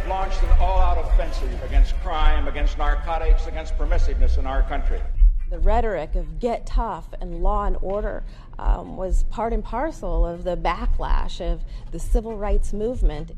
have launched an all-out offensive against crime, against narcotics, against permissiveness in our country. The rhetoric of get tough and law and order um, was part and parcel of the backlash of the civil rights movement.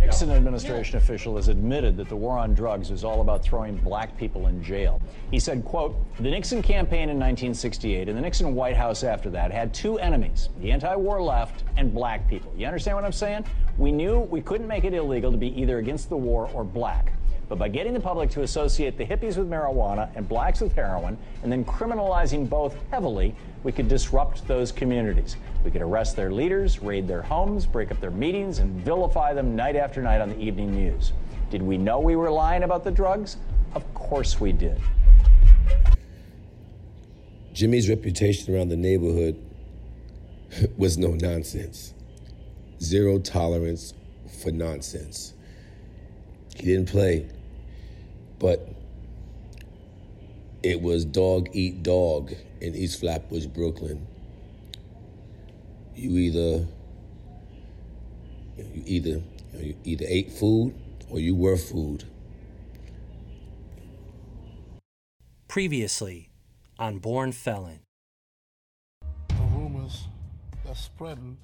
Nixon administration official has admitted that the war on drugs is all about throwing black people in jail. He said, quote, the Nixon campaign in 1968 and the Nixon White House after that had two enemies, the anti-war left and black people. You understand what I'm saying? We knew we couldn't make it illegal to be either against the war or black. But by getting the public to associate the hippies with marijuana and blacks with heroin, and then criminalizing both heavily, we could disrupt those communities. We could arrest their leaders, raid their homes, break up their meetings, and vilify them night after night on the evening news. Did we know we were lying about the drugs? Of course we did. Jimmy's reputation around the neighborhood was no nonsense. Zero tolerance for nonsense. He didn't play, but it was dog eat dog in East Flatbush, Brooklyn. You either you either you either ate food or you were food. Previously on Born Felon. The rumors that's spreading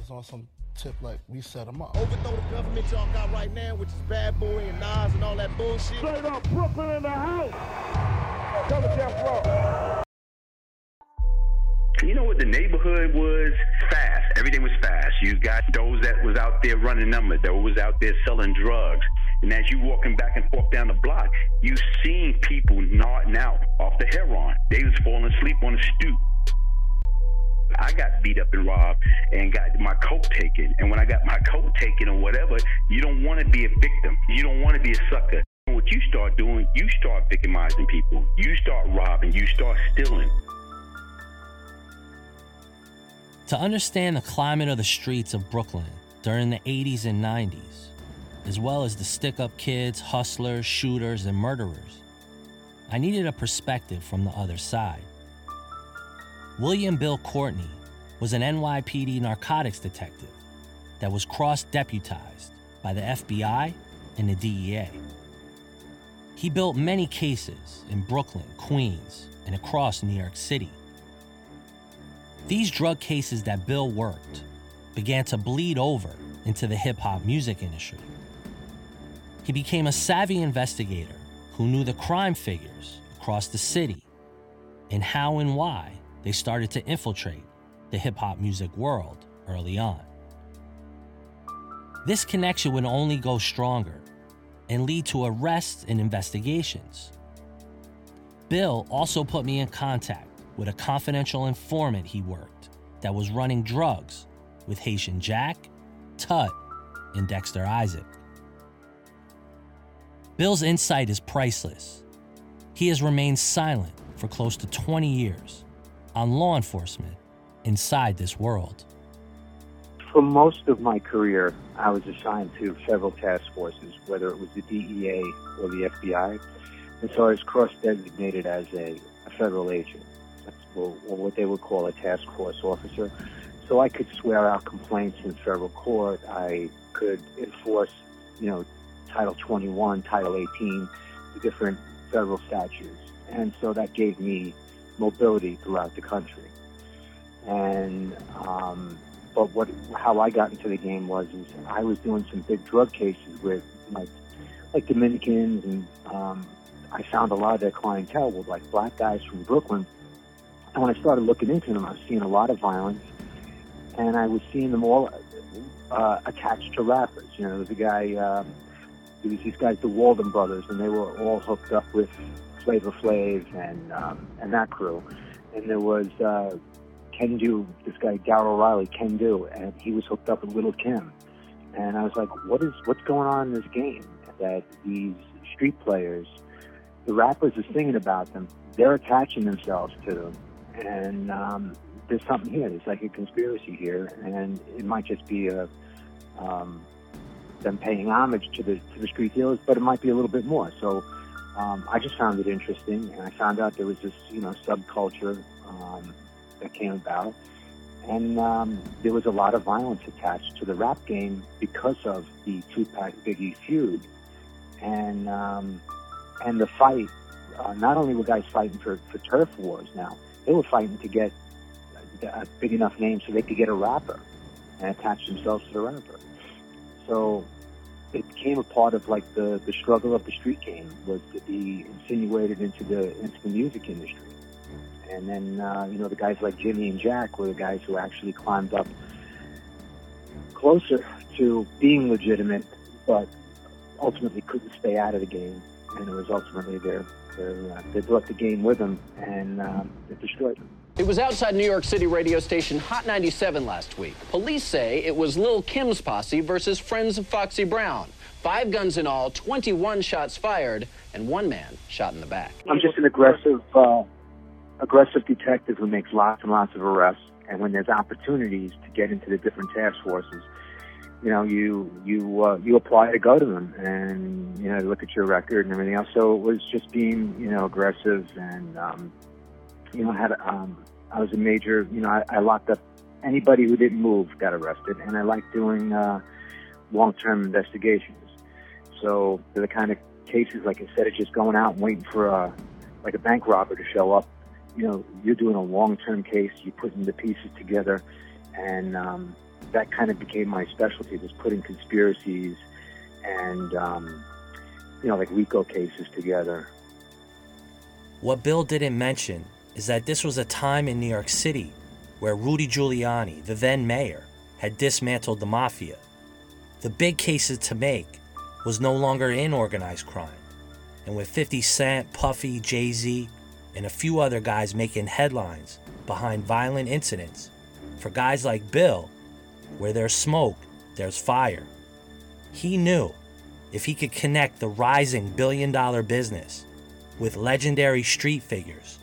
is on some tip like we set them up. Overthrow the government y'all got right now, which is Bad Boy and Nas and all that bullshit. Straight up Brooklyn in the house. Tell Jeff Ross. You know what the neighborhood was? Fast. Everything was fast. You got those that was out there running numbers, those was out there selling drugs. And as you walking back and forth down the block, you seen people nodding out off the heroin. They was falling asleep on the stoop. I got beat up and robbed and got my coat taken. And when I got my coat taken or whatever, you don't want to be a victim. You don't want to be a sucker. What you start doing, you start victimizing people. You start robbing. You start stealing. To understand the climate of the streets of Brooklyn during the 80s and 90s, as well as the stick up kids, hustlers, shooters, and murderers, I needed a perspective from the other side. William Bill Courtney was an NYPD narcotics detective that was cross deputized by the FBI and the DEA. He built many cases in Brooklyn, Queens, and across New York City. These drug cases that Bill worked began to bleed over into the hip hop music industry. He became a savvy investigator who knew the crime figures across the city and how and why they started to infiltrate the hip hop music world early on. This connection would only go stronger and lead to arrests and investigations. Bill also put me in contact with a confidential informant he worked that was running drugs with Haitian Jack, Tut, and Dexter Isaac. Bill's insight is priceless. He has remained silent for close to 20 years on law enforcement inside this world. For most of my career, I was assigned to several task forces, whether it was the DEA or the FBI, and so I was cross designated as a, a federal agent, or, what they would call a task force officer. So I could swear out complaints in federal court. I could enforce, you know, Title 21, Title 18, the different federal statutes. And so that gave me mobility throughout the country. And um, but what how I got into the game was is I was doing some big drug cases with like like Dominicans and um, I found a lot of their clientele were like black guys from Brooklyn. And when I started looking into them, I was seeing a lot of violence, and I was seeing them all uh, attached to rappers. You know, a guy. Um, there was these guys, the Walden brothers, and they were all hooked up with Flavor Flav and um, and that crew. And there was uh, Ken Do, this guy Daryl Riley, Ken Do, and he was hooked up with Lil Kim. And I was like, what is what's going on in this game? That these street players, the rappers are singing about them, they're attaching themselves to them, and um, there's something here. There's like a conspiracy here, and it might just be a um, them paying homage to the to the street dealers, but it might be a little bit more. So um, I just found it interesting, and I found out there was this you know subculture um, that came about, And um, there was a lot of violence attached to the rap game because of the Tupac Biggie feud, and um, and the fight. Uh, not only were guys fighting for, for turf wars now, they were fighting to get a big enough name so they could get a rapper and attach themselves to the rapper. So it became a part of like the, the struggle of the street game was to be insinuated into the into the music industry. And then uh, you know the guys like Jimmy and Jack were the guys who actually climbed up closer to being legitimate, but ultimately couldn't stay out of the game. And it was ultimately their, their uh, they brought the game with them and um, it destroyed them. It was outside New York City radio station Hot 97 last week. Police say it was Lil Kim's posse versus friends of Foxy Brown. Five guns in all, 21 shots fired, and one man shot in the back. I'm just an aggressive, uh, aggressive detective who makes lots and lots of arrests. And when there's opportunities to get into the different task forces, you know, you you uh, you apply to go to them, and you know, look at your record and everything else. So it was just being, you know, aggressive, and um, you know, had um, I was a major, you know, I, I locked up anybody who didn't move got arrested, and I liked doing uh, long-term investigations. So they're the kind of cases, like instead of just going out and waiting for a like a bank robber to show up, you know, you're doing a long-term case. You're putting the pieces together, and um, that kind of became my specialty was putting conspiracies and um, you know like RICO cases together. What Bill didn't mention is that this was a time in New York City where Rudy Giuliani, the then mayor, had dismantled the mafia. The big cases to make was no longer in organized crime. And with 50 Cent, Puffy, Jay Z, and a few other guys making headlines behind violent incidents, for guys like Bill, where there's smoke, there's fire. He knew if he could connect the rising billion dollar business with legendary street figures,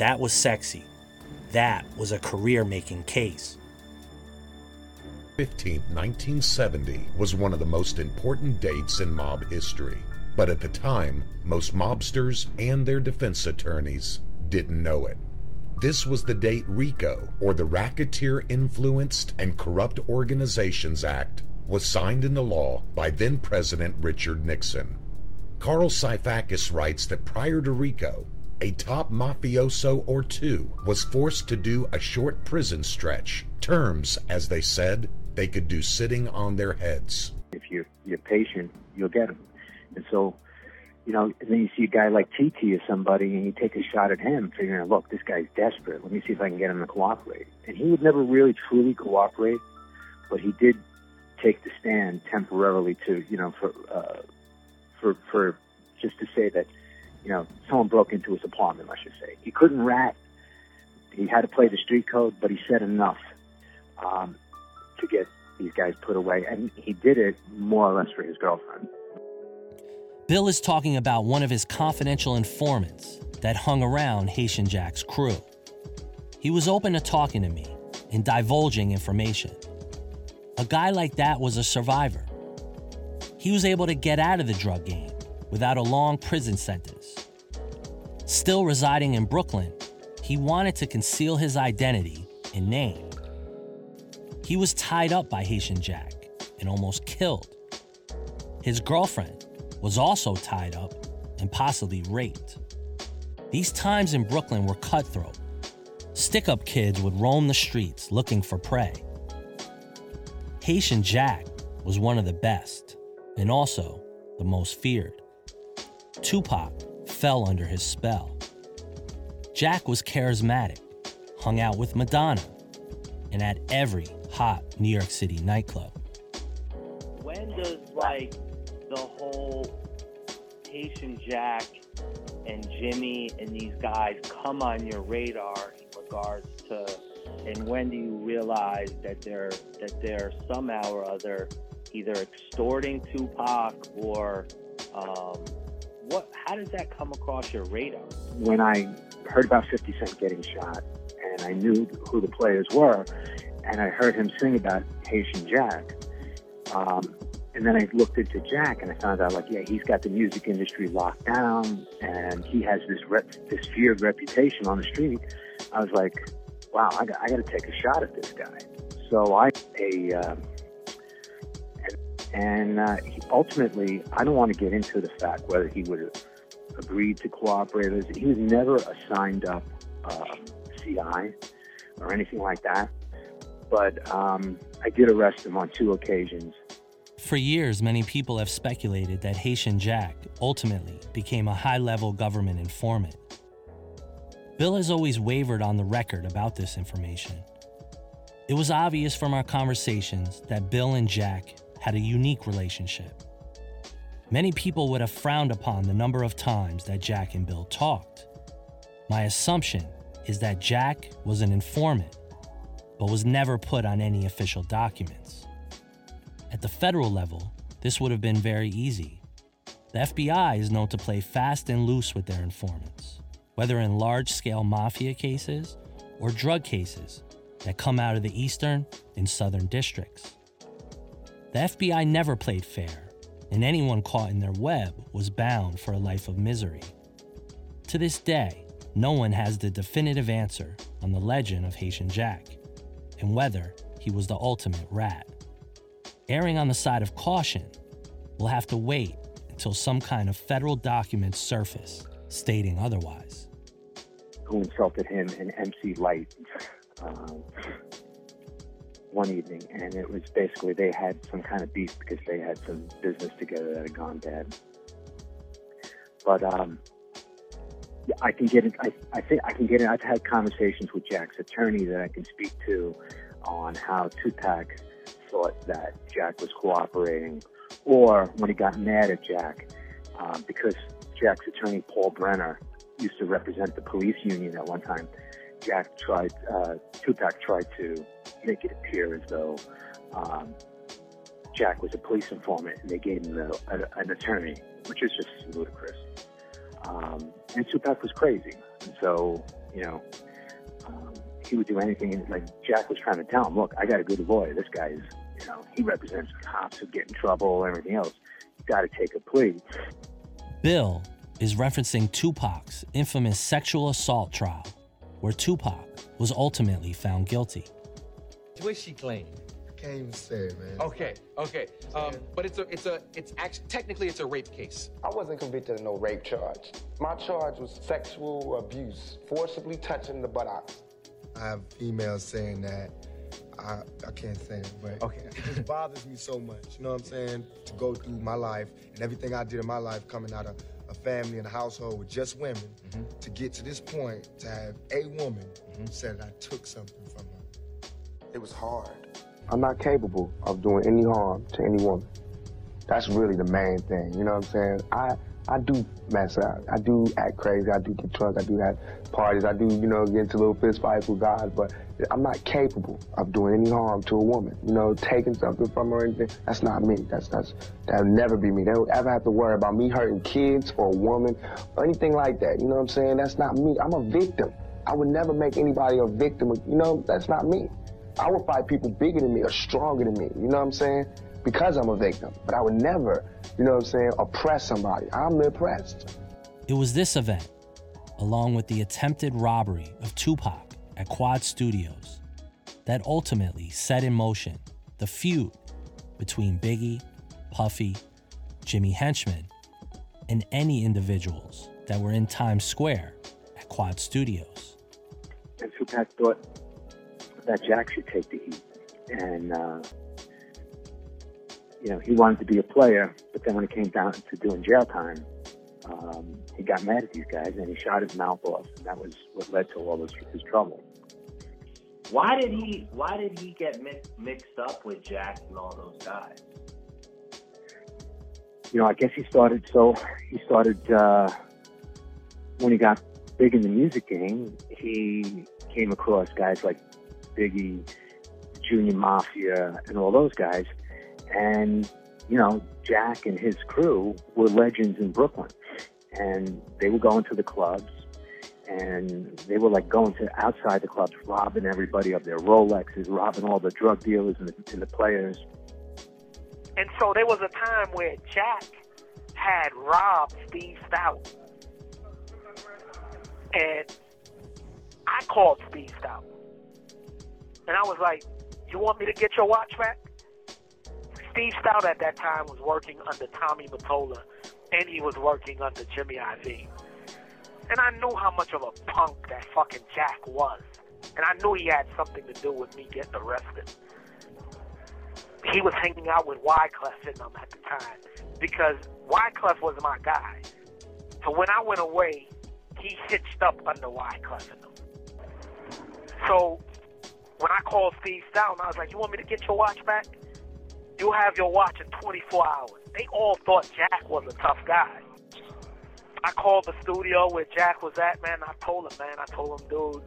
that was sexy. That was a career making case. 15, 1970 was one of the most important dates in mob history. But at the time, most mobsters and their defense attorneys didn't know it. This was the date RICO, or the Racketeer Influenced and Corrupt Organizations Act, was signed into law by then President Richard Nixon. Carl Sifakis writes that prior to RICO, a top mafioso or two was forced to do a short prison stretch, terms, as they said, they could do sitting on their heads. If you're, you're patient, you'll get them. And so, you know, then you see a guy like TT or somebody and you take a shot at him, figuring, look, this guy's desperate. Let me see if I can get him to cooperate. And he would never really truly cooperate, but he did take the stand temporarily to, you know, for, uh, for, for just to say that, you know, someone broke into his apartment, I should say. He couldn't rat. He had to play the street code, but he said enough um, to get these guys put away. And he did it more or less for his girlfriend. Bill is talking about one of his confidential informants that hung around Haitian Jack's crew. He was open to talking to me and divulging information. A guy like that was a survivor. He was able to get out of the drug game without a long prison sentence. Still residing in Brooklyn, he wanted to conceal his identity and name. He was tied up by Haitian Jack and almost killed. His girlfriend was also tied up and possibly raped. These times in Brooklyn were cutthroat. Stick up kids would roam the streets looking for prey. Haitian Jack was one of the best and also the most feared. Tupac fell under his spell. Jack was charismatic, hung out with Madonna, and at every hot New York City nightclub. When does like the whole Haitian Jack and Jimmy and these guys come on your radar in regards to and when do you realize that they're that they're somehow or other either extorting Tupac or um, what how does that come across your radar? When I heard about 50 Cent getting shot and I knew who the players were and I heard him sing about Haitian Jack, um, and then I looked into Jack and I found out like, yeah, he's got the music industry locked down and he has this rep- this feared reputation on the street. I was like, wow, I got, I got to take a shot at this guy. So I, a, uh, and, uh, he, ultimately, I don't want to get into the fact whether he would have agreed to cooperate. He was never a signed up uh, CI or anything like that. But um, I did arrest him on two occasions. For years, many people have speculated that Haitian Jack ultimately became a high level government informant. Bill has always wavered on the record about this information. It was obvious from our conversations that Bill and Jack had a unique relationship. Many people would have frowned upon the number of times that Jack and Bill talked. My assumption is that Jack was an informant, but was never put on any official documents. At the federal level, this would have been very easy. The FBI is known to play fast and loose with their informants, whether in large scale mafia cases or drug cases that come out of the eastern and southern districts. The FBI never played fair, and anyone caught in their web was bound for a life of misery. To this day, no one has the definitive answer on the legend of Haitian Jack and whether he was the ultimate rat erring on the side of caution, we'll have to wait until some kind of federal documents surface stating otherwise. Who insulted him in MC Lyte uh, one evening, and it was basically they had some kind of beef because they had some business together that had gone bad. But um, I can get it. I, I think I can get it. I've had conversations with Jack's attorney that I can speak to on how Tupac thought that Jack was cooperating, or when he got mad at Jack uh, because Jack's attorney Paul Brenner used to represent the police union at one time. Jack tried, uh, Tupac tried to make it appear as though um, Jack was a police informant, and they gave him a, a, an attorney, which is just ludicrous. Um, and Tupac was crazy, and so you know um, he would do anything. And like Jack was trying to tell him, look, I got a good lawyer. This guy is, you know, he represents cops who get in trouble and everything else. You got to take a plea. Bill is referencing Tupac's infamous sexual assault trial, where Tupac was ultimately found guilty. What she claimed? I can't even say it, man. Okay, okay, um, but it's a, it's a, it's actually technically it's a rape case. I wasn't convicted of no rape charge. My charge was sexual abuse, forcibly touching the buttocks. I have females saying that I, I can't say it, but okay. it just bothers me so much. You know what I'm saying? To go through my life and everything I did in my life, coming out of a family and a household with just women, mm-hmm. to get to this point, to have a woman mm-hmm. say that I took something from her. It was hard. I'm not capable of doing any harm to any woman. That's really the main thing. You know what I'm saying? I I do mess up. I do act crazy. I do get drunk. I do have parties. I do, you know, get into little fist fights with guys. But I'm not capable of doing any harm to a woman. You know, taking something from her or anything. That's not me. That's that's that'll never be me. They don't ever have to worry about me hurting kids or a woman or anything like that. You know what I'm saying? That's not me. I'm a victim. I would never make anybody a victim. You know, that's not me. I would fight people bigger than me or stronger than me. You know what I'm saying? Because I'm a victim. But I would never, you know what I'm saying, oppress somebody. I'm the oppressed. It was this event, along with the attempted robbery of Tupac at Quad Studios that ultimately set in motion the feud between Biggie, Puffy, Jimmy Henchman, and any individuals that were in Times Square at Quad Studios. And Tupac thought that Jack should take the heat. And, uh, you know, he wanted to be a player, but then when it came down to doing jail time, um, he got mad at these guys and he shot his mouth off, and that was what led to all this, his trouble. Why did he? Why did he get mix, mixed up with Jack and all those guys? You know, I guess he started. So he started uh, when he got big in the music game. He came across guys like Biggie, Junior Mafia, and all those guys, and you know, Jack and his crew were legends in Brooklyn, and they were going to the clubs. And they were like going to outside the clubs, robbing everybody of their Rolexes, robbing all the drug dealers and the, and the players. And so there was a time where Jack had robbed Steve Stoute, and I called Steve Stoute, And I was like, you want me to get your watch back? Steve Stoute at that time was working under Tommy Mottola, and he was working under Jimmy Iovine. And I knew how much of a punk that fucking Jack was. And I knew he had something to do with me getting arrested. He was hanging out with Wyclef in them at the time because Wyclef was my guy. So when I went away, he hitched up under Wyclef in them. So when I called Steve Stoute, I was like, you want me to get your watch back? You'll have your watch in 24 hours. They all thought Jack was a tough guy. I called the studio where Jack was at, man. I told him, man. I told him, dude,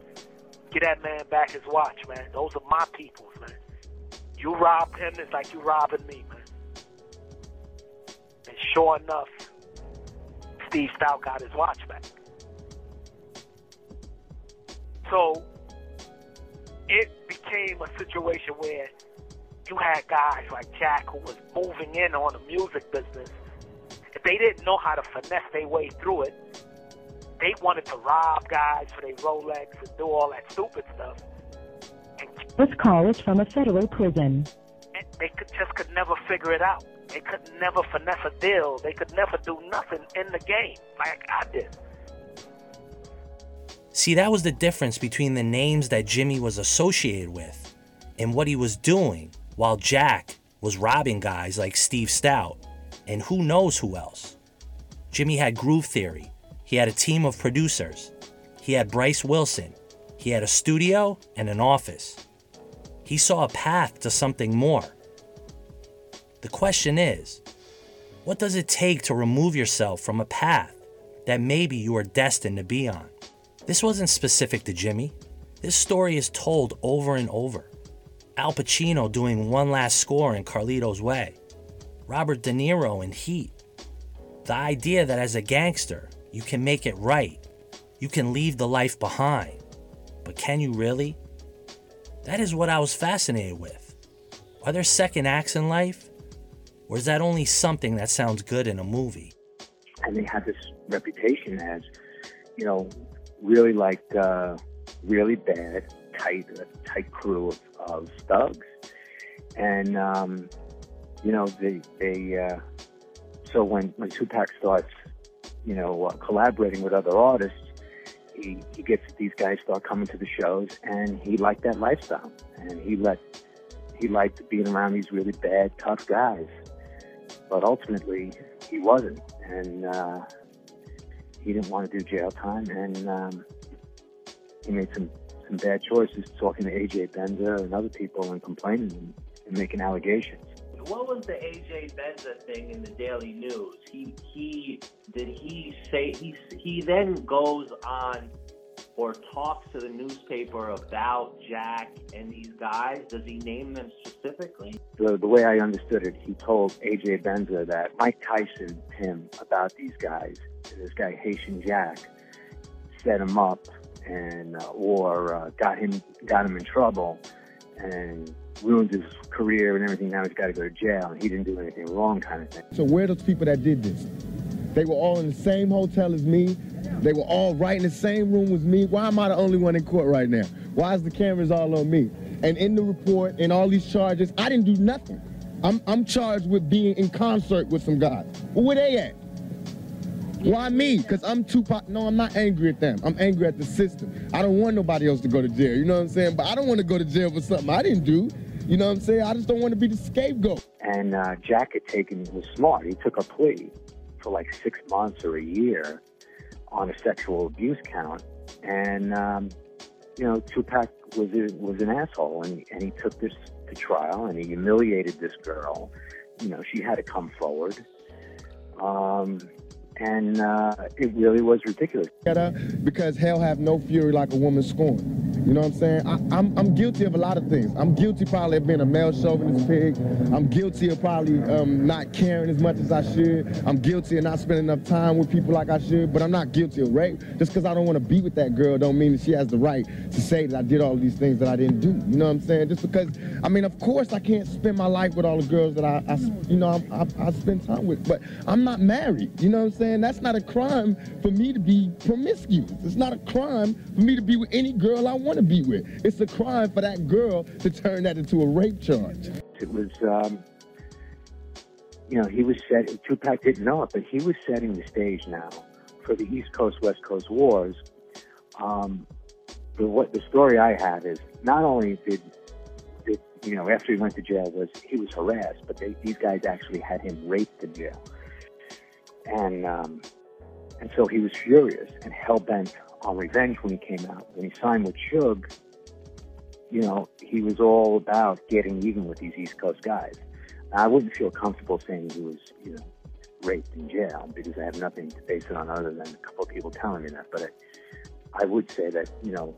get that man back his watch, man. Those are my peoples, man. You robbed him, it's like you robbing me, man. And sure enough, Steve Stoute got his watch back. So it became a situation where you had guys like Jack who was moving in on the music business. If they didn't know how to finesse their way through it, they wanted to rob guys for their Rolex and do all that stupid stuff. This call is from a federal prison. And they could just could never figure it out. They could never finesse a deal. They could never do nothing in the game like I did. See, that was the difference between the names that Jimmy was associated with and what he was doing while Jack was robbing guys like Steve Stoute and who knows who else. Jimmy had Groove Theory, he had a team of producers, he had Bryce Wilson, he had a studio and an office. He saw a path to something more. The question is what does it take to remove yourself from a path that maybe you are destined to be on? This wasn't specific to Jimmy. This story is told over and over. Al Pacino doing one last score in Carlito's Way, Robert De Niro in Heat. The idea that as a gangster, you can make it right, you can leave the life behind. But can you really? That is what I was fascinated with. Are there second acts in life? Or is that only something that sounds good in a movie? And they had this reputation as, you know, really like uh, really bad, tight, uh, tight crew of, of thugs. And um, you know, they they uh, so when when Tupac starts, you know, uh, collaborating with other artists, he he gets these guys start coming to the shows, and he liked that lifestyle, and he let he liked being around these really bad, tough guys. But ultimately, he wasn't, and uh, he didn't want to do jail time, and um, he made some some bad choices, talking to AJ Benza and other people, and complaining and, and making allegations. What was the AJ Benza thing in the Daily News? He he did he say he he then goes on or talks to the newspaper about Jack and these guys? Does he name them specifically? The, the way I understood it, he told AJ Benza that Mike Tyson, him, about these guys. This guy Haitian Jack set him up and uh, or uh, got him got him in trouble and ruined his career and everything. Now he's got to go to jail, and he didn't do anything wrong, kind of thing. So where are those people that did this? They were all in the same hotel as me. They were all right in the same room with me. Why am I the only one in court right now? Why is the cameras all on me? And in the report and all these charges, I didn't do nothing. I'm, I'm charged with being in concert with some guys. Well, where they at? Why me? Because I'm Tupac. No, I'm not angry at them. I'm angry at the system. I don't want nobody else to go to jail. You know what I'm saying? But I don't want to go to jail for something I didn't do. You know what I'm saying? I just don't want to be the scapegoat. And uh, Jack had taken was smart. He took a plea for like six months or a year on a sexual abuse count, and um, you know Tupac was a, was an asshole, and, and he took this to trial, and he humiliated this girl. You know, she had to come forward. Um, and uh, it really was ridiculous. Because hell have no fury like a woman scorned. You know what I'm saying? I, am I'm, I'm guilty of a lot of things. I'm guilty probably of being a male chauvinist pig. I'm guilty of probably um, not caring as much as I should. I'm guilty of not spending enough time with people like I should. But I'm not guilty of rape. Just because I don't want to be with that girl don't mean that she has the right to say that I did all these things that I didn't do. You know what I'm saying? Just because, I mean, of course I can't spend my life with all the girls that I, I you know, I, I, I spend time with. But I'm not married. You know what I'm saying? That's not a crime for me to be promiscuous. It's not a crime for me to be with any girl I want want to be with. It's a crime for that girl to turn that into a rape charge. It was, um, you know, he was set. Tupac didn't know it, but he was setting the stage now for the East Coast West Coast wars. Um, the what the story I have is not only did did you know after he went to jail was he was harassed, but they, these guys actually had him raped in jail, and um, and so he was furious and hell bent on revenge when he came out. When he signed with Suge, you know, he was all about getting even with these East Coast guys. I wouldn't feel comfortable saying he was, you know, raped in jail because I have nothing to base it on other than a couple of people telling me that. But I, I would say that, you know,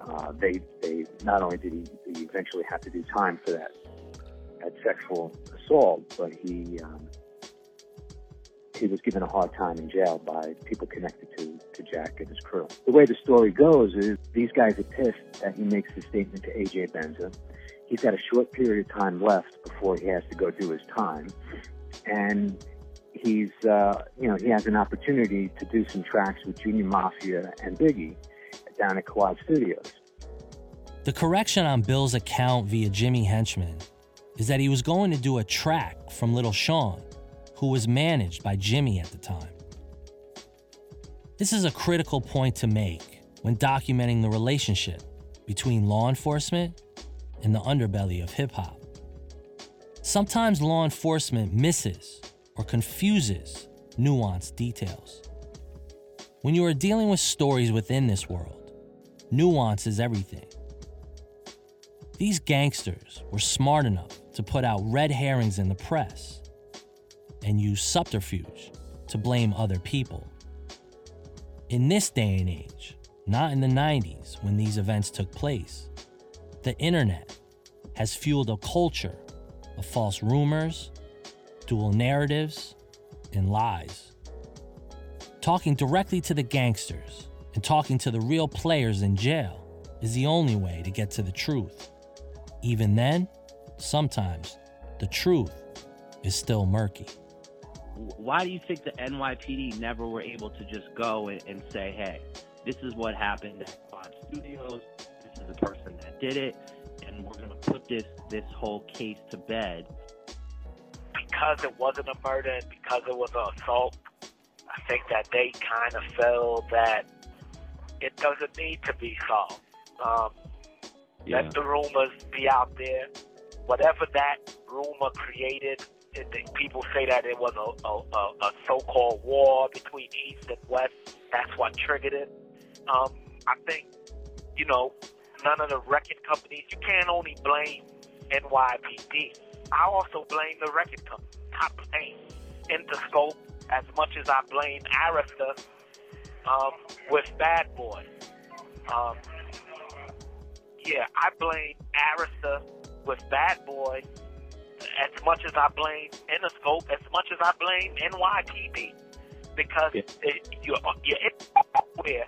uh, they they not only did he, he eventually have to do time for that that sexual assault, but he um, he was given a hard time in jail by people connected to, to Jack and his crew. The way the story goes is these guys are pissed that he makes the statement to AJ Benza. He's got a short period of time left before he has to go do his time. And he's, uh, you know, he has an opportunity to do some tracks with Junior Mafia and Biggie down at Quad Studios. The correction on Bill's account via Jimmy Henchman is that he was going to do a track from Little Shawn who was managed by Jimmy at the time. This is a critical point to make when documenting the relationship between law enforcement and the underbelly of hip hop. Sometimes law enforcement misses or confuses nuanced details. When you are dealing with stories within this world, nuance is everything. These gangsters were smart enough to put out red herrings in the press and use subterfuge to blame other people. In this day and age, not in the 90s when these events took place, the internet has fueled a culture of false rumors, dual narratives, and lies. Talking directly to the gangsters and talking to the real players in jail is the only way to get to the truth. Even then, sometimes the truth is still murky why do you think the NYPD never were able to just go and, and say, hey, this is what happened at Quad Studios, this is the person that did it, and we're going to put this, this whole case to bed? Because it wasn't a murder and because it was an assault, I think that they kind of felt that it doesn't need to be solved. Um, yeah. Let the rumors be out there. Whatever that rumor created, it, people say that it was a, a, a so-called war between East and West. That's what triggered it. Um, I think, you know, none of the record companies, you can't only blame NYPD. I also blame the record company. I blame Interscope as much as I blame Arista um, with Bad Boy. Um, yeah, I blame Arista with Bad Boy as much as I blame Interscope, as much as I blame NYPD, because yeah. it, you're, you're in Square,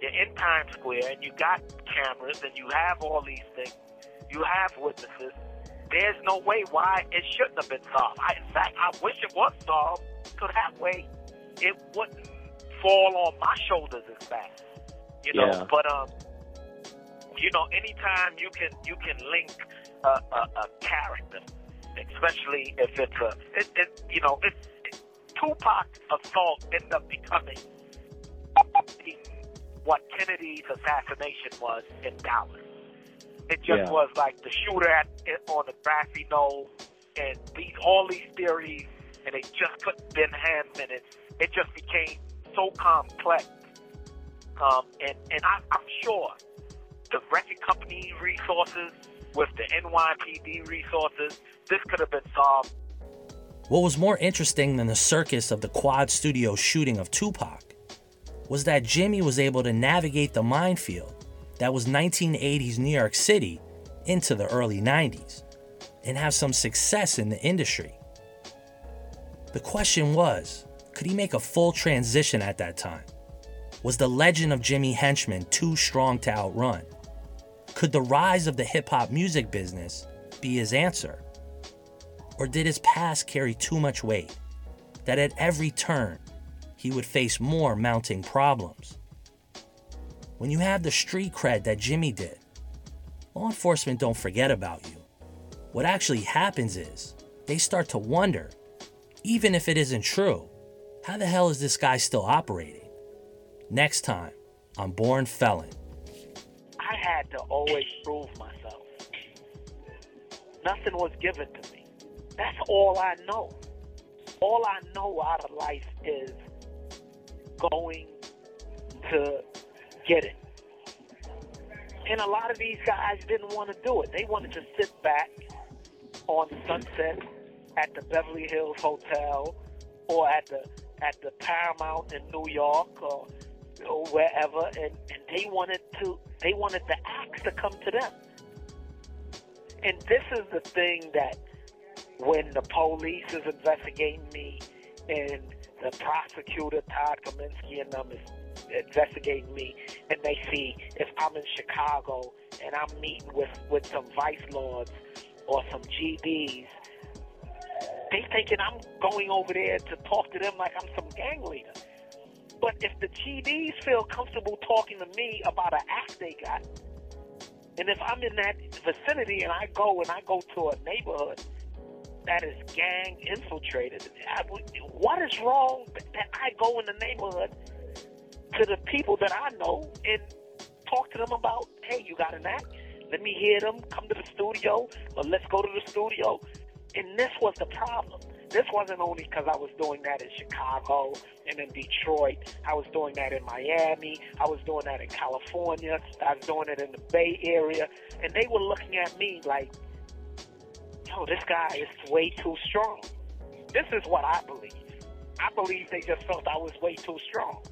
you're in Times Square, and you got cameras, and you have all these things, you have witnesses. There's no way why it shouldn't have been solved. I, in fact, I wish it was solved, so that way it wouldn't fall on my shoulders as fast. You know, yeah. but um, you know, anytime you can you can link a, a, a character especially if it's a, it, it, you know, it, it, Tupac assault ended up becoming what Kennedy's assassination was in Dallas. It just yeah. was like the shooter at, on the grassy knoll, and these all these theories, and they just put Ben Ham in it. It just became so complex, um, and and I, I'm sure the record company resources with the NYPD resources, this could have been solved. What was more interesting than the circus of the Quad Studio shooting of Tupac was that Jimmy was able to navigate the minefield that was 1980s New York City into the early 90s and have some success in the industry. The question was could he make a full transition at that time? Was the legend of Jimmy Henchman too strong to outrun? Could the rise of the hip hop music business be his answer? Or did his past carry too much weight that at every turn he would face more mounting problems? when you have the street cred that Jimmy did, law enforcement don't forget about you. What actually happens is they start to wonder, even if it isn't true, how the hell is this guy still operating? Next time on Born Felon. Had to always prove myself. Nothing was given to me. That's all I know. All I know out of life is going to get it. And a lot of these guys didn't want to do it. They wanted to sit back on Sunset at the Beverly Hills Hotel or at the at the Paramount in New York or, or wherever and, and they wanted to they wanted the acts to come to them. And this is the thing that when the police is investigating me and the prosecutor Todd Kaminsky and them is investigating me and they see if I'm in Chicago and I'm meeting with, with some vice lords or some GDs, they thinking I'm going over there to talk to them like I'm some gang leader. But if the GDs feel comfortable talking to me about an act they got, and if I'm in that vicinity and I go and I go to a neighborhood that is gang infiltrated, I, what is wrong that I go in the neighborhood to the people that I know and talk to them about, hey, you got an act? Let me hear them. Come to the studio, or let's go to the studio. And this was the problem. This wasn't only because I was doing that in Chicago and in Detroit. I was doing that in Miami. I was doing that in California. I was doing it in the Bay Area. And they were looking at me like, yo, this guy is way too strong. This is what I believe. I believe they just felt I was way too strong.